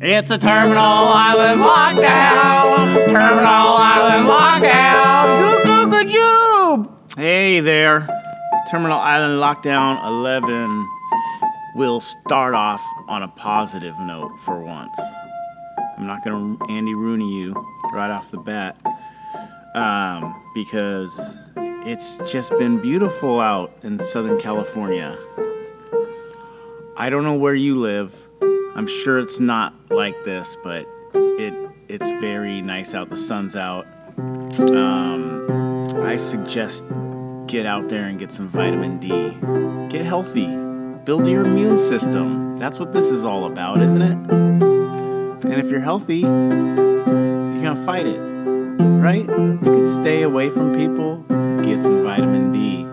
It's a Terminal Island lockdown. Terminal Island lockdown. Goo Hey there. Terminal Island lockdown 11 will start off on a positive note for once. I'm not to Andy Rooney you right off the bat um, because it's just been beautiful out in Southern California. I don't know where you live. I'm sure it's not like this, but it it's very nice out. The sun's out. Um, I suggest get out there and get some vitamin D. Get healthy. Build your immune system. That's what this is all about, isn't it? And if you're healthy, you're gonna fight it, right? You can stay away from people. Get some vitamin D.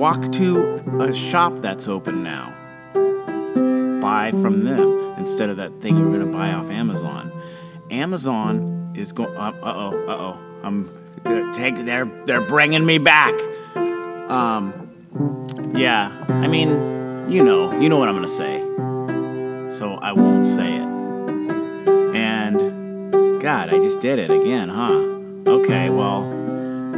Walk to a shop that's open now buy from them instead of that thing you were going to buy off Amazon. Amazon is going. Uh oh. Uh oh. I'm. Take. They're they're bringing me back. Um. Yeah. I mean, you know, you know what I'm going to say. So I won't say it. And God, I just did it again, huh? Okay. Well,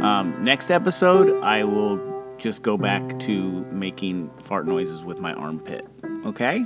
um, next episode I will just go back to making fart noises with my armpit. Okay?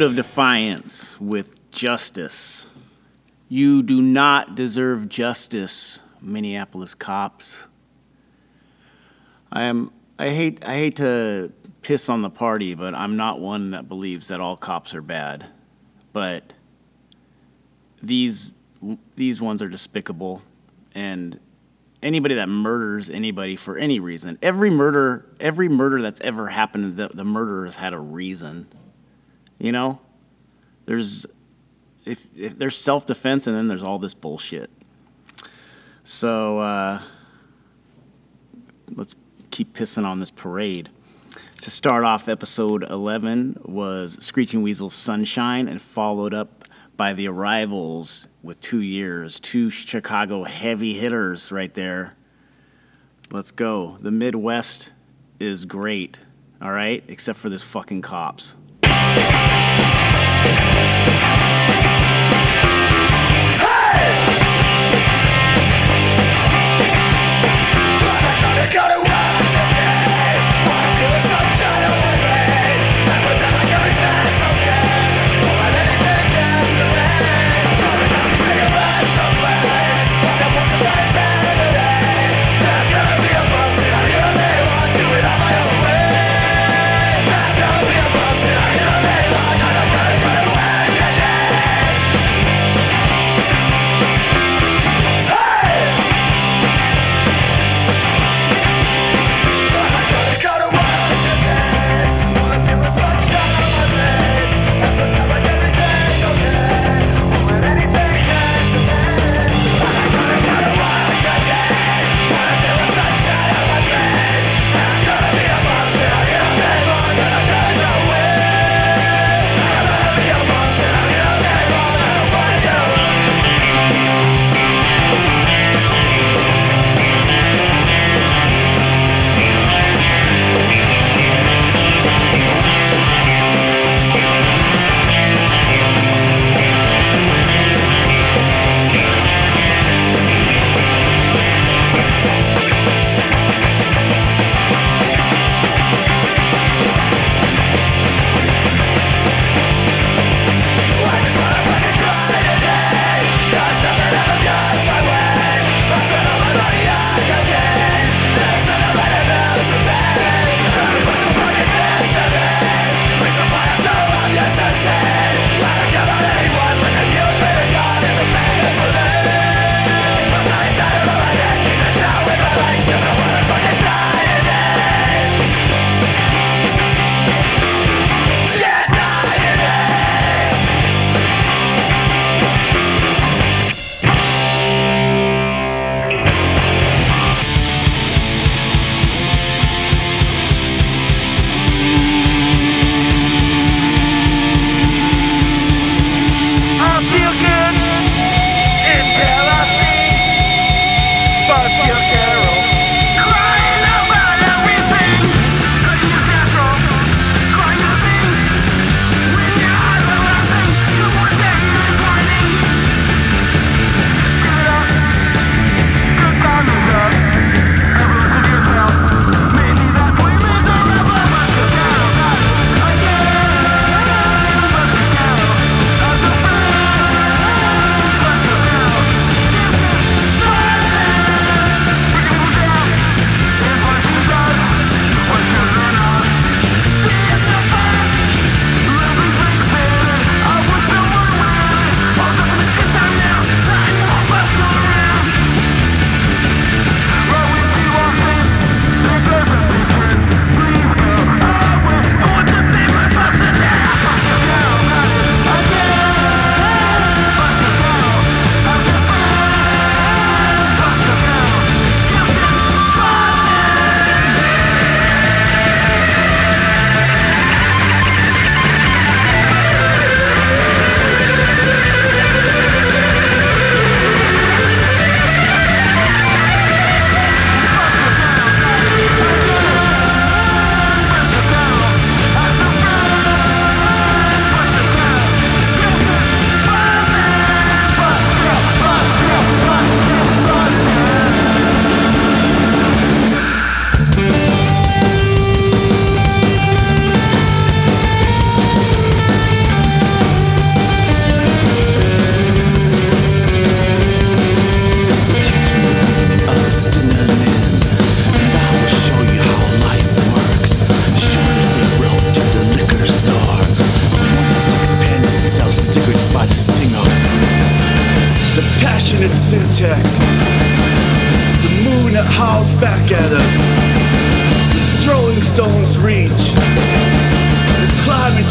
Of defiance with justice. You do not deserve justice, Minneapolis cops. I am I hate I hate to piss on the party, but I'm not one that believes that all cops are bad. But these these ones are despicable and anybody that murders anybody for any reason, every murder every murder that's ever happened the, the murderer has had a reason. You know? There's if, if there's self defense and then there's all this bullshit. So uh, let's keep pissing on this parade. To start off, episode 11 was Screeching Weasel's Sunshine, and followed up by The Arrivals with two years. Two Chicago heavy hitters right there. Let's go. The Midwest is great, all right? Except for this fucking cops. Hey!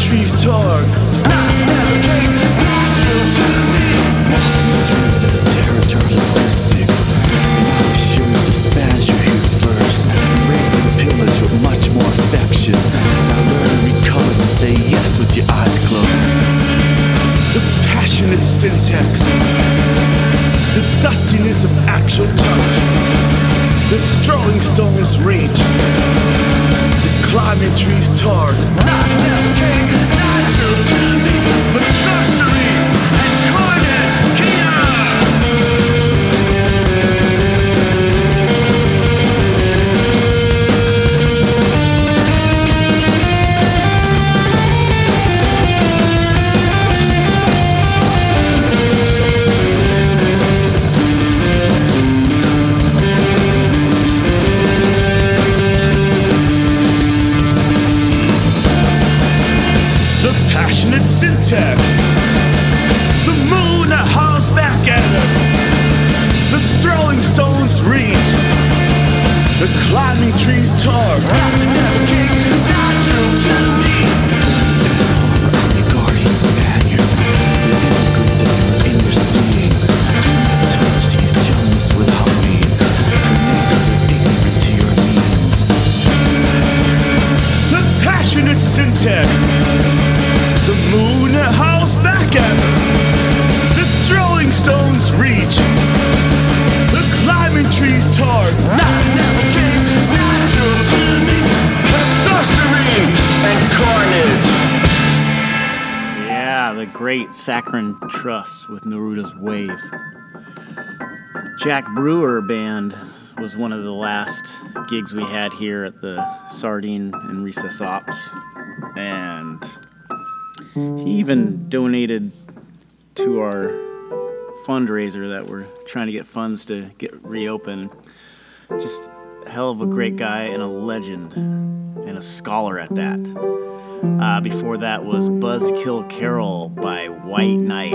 Trees tug. The moon that howls back at us. The throwing stones reach. The climbing trees tug. Saccharine Trust with Neruda's Wave. Jack Brewer Band was one of the last gigs we had here at the Sardine and Recess Ops. And he even donated to our fundraiser that we're trying to get funds to get reopened. Just hell of a great guy and a legend and a scholar at that. Uh, before that was Buzzkill Carol by White Knight,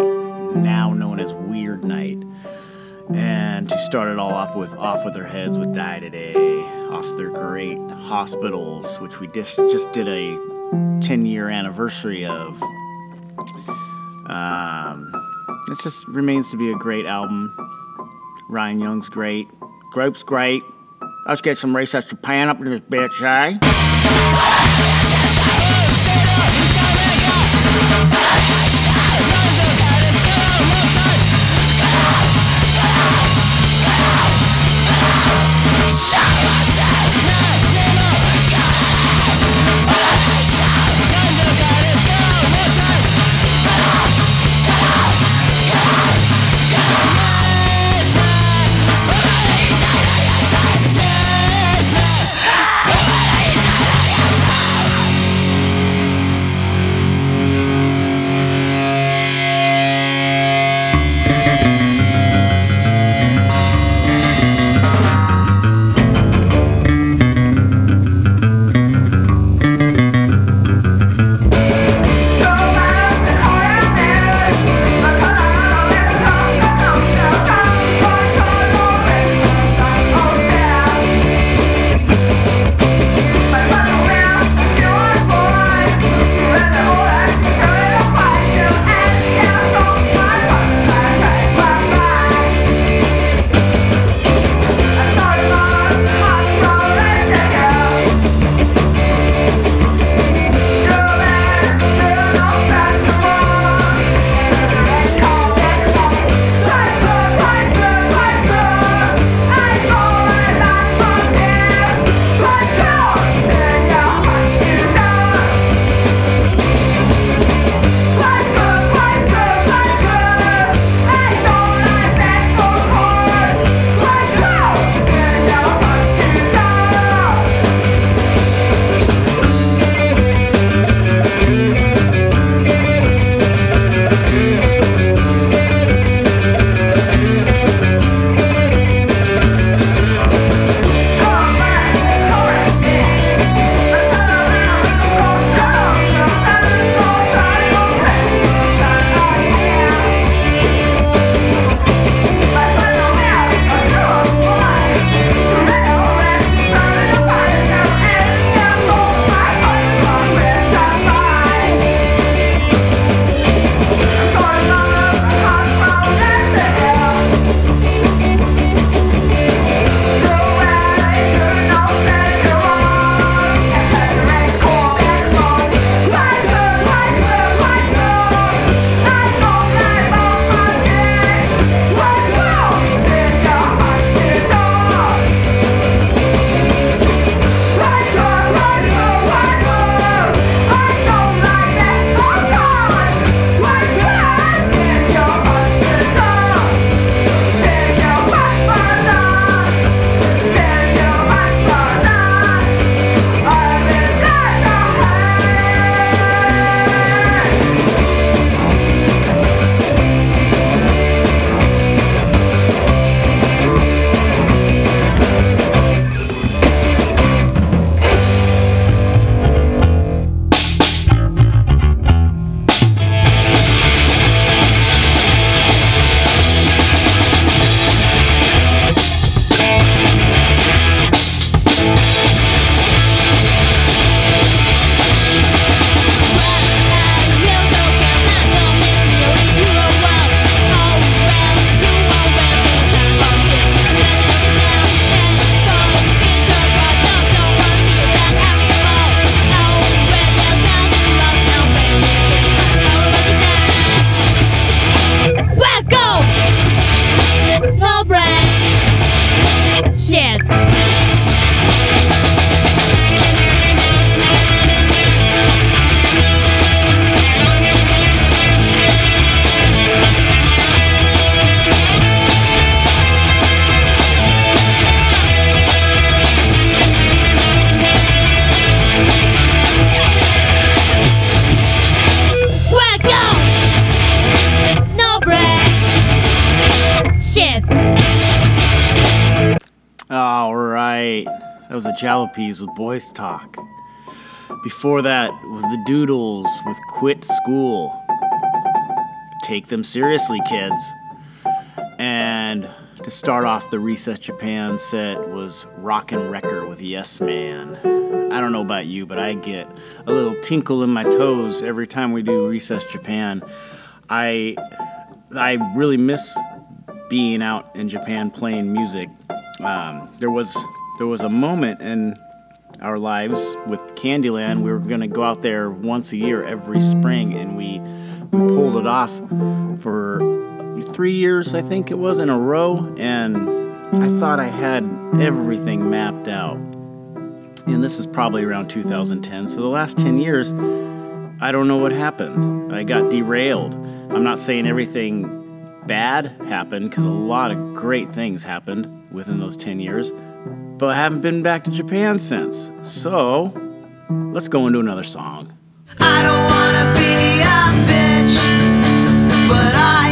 now known as Weird Night. And to start it all off with Off With Their Heads with Die Today, off their great Hospitals, which we just, just did a 10 year anniversary of. Um, it just remains to be a great album. Ryan Young's great. Grope's great. Let's get some Recess Japan up in this bitch, eh? Jalopies with Boys Talk. Before that was the Doodles with Quit School. Take them seriously, kids. And to start off the Recess Japan set was Rockin' Wrecker with Yes Man. I don't know about you, but I get a little tinkle in my toes every time we do Recess Japan. I I really miss being out in Japan playing music. Um, there was there was a moment in our lives with Candyland. We were going to go out there once a year every spring, and we we pulled it off for three years, I think it was, in a row. And I thought I had everything mapped out. And this is probably around 2010. So the last 10 years, I don't know what happened. I got derailed. I'm not saying everything bad happened because a lot of great things happened within those 10 years, but I haven't been back to Japan since. So let's go into another song. I don't wanna be a bitch, but I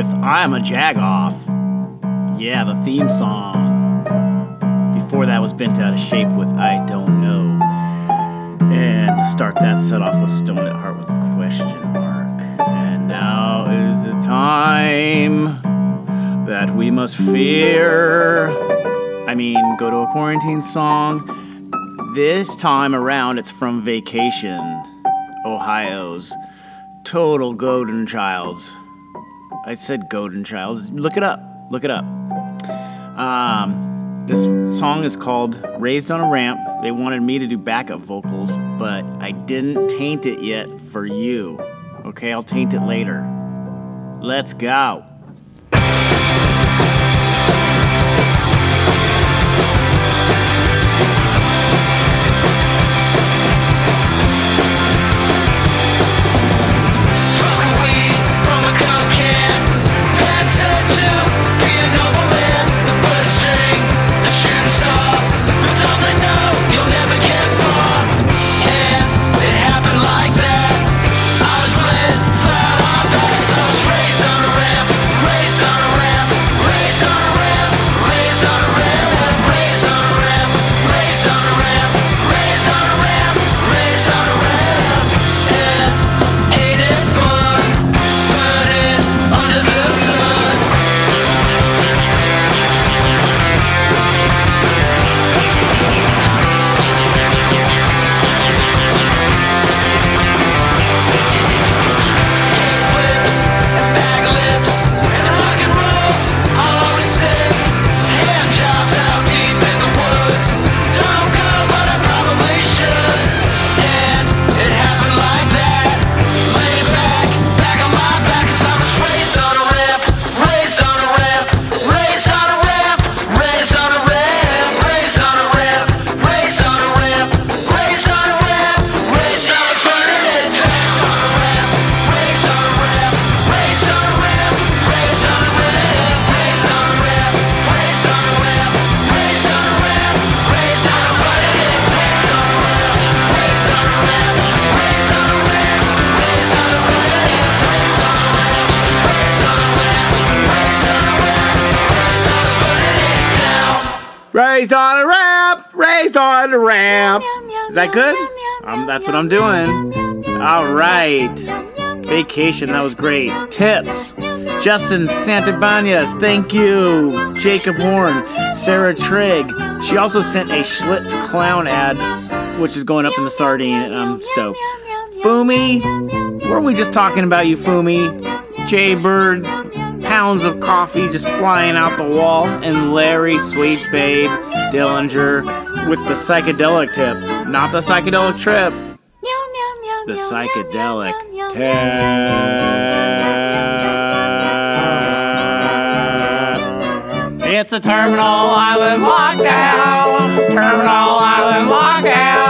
with I'm a Jagoff. Yeah, the theme song. Before that was Bent Out of Shape with I Don't Know. And to start that set off was Stone at Heart with a question mark. And now is the time that we must fear. I mean, go to a quarantine song. This time around, it's from Vacation, Ohio's Total Golden Childs. I said Golden Childs. Look it up. Look it up. Um, this song is called Raised on a Ramp. They wanted me to do backup vocals, but I didn't taint it yet for you. Okay, I'll taint it later. Let's go. Raised on a ramp, raised on a ramp. Is that good? Um, that's what I'm doing. All right. Vacation, that was great. Tips. Justin Santibanez, thank you. Jacob Horn, Sarah Trigg. She also sent a Schlitz clown ad, which is going up in the sardine, and I'm stoked. Fumi, weren't we just talking about you, Fumi? Jaybird, pounds of coffee just flying out the wall, and Larry, Sweet Babe, Dillinger with the psychedelic tip. Not the psychedelic trip, the psychedelic tip. It's a Terminal Island lockdown. Terminal Island lockdown.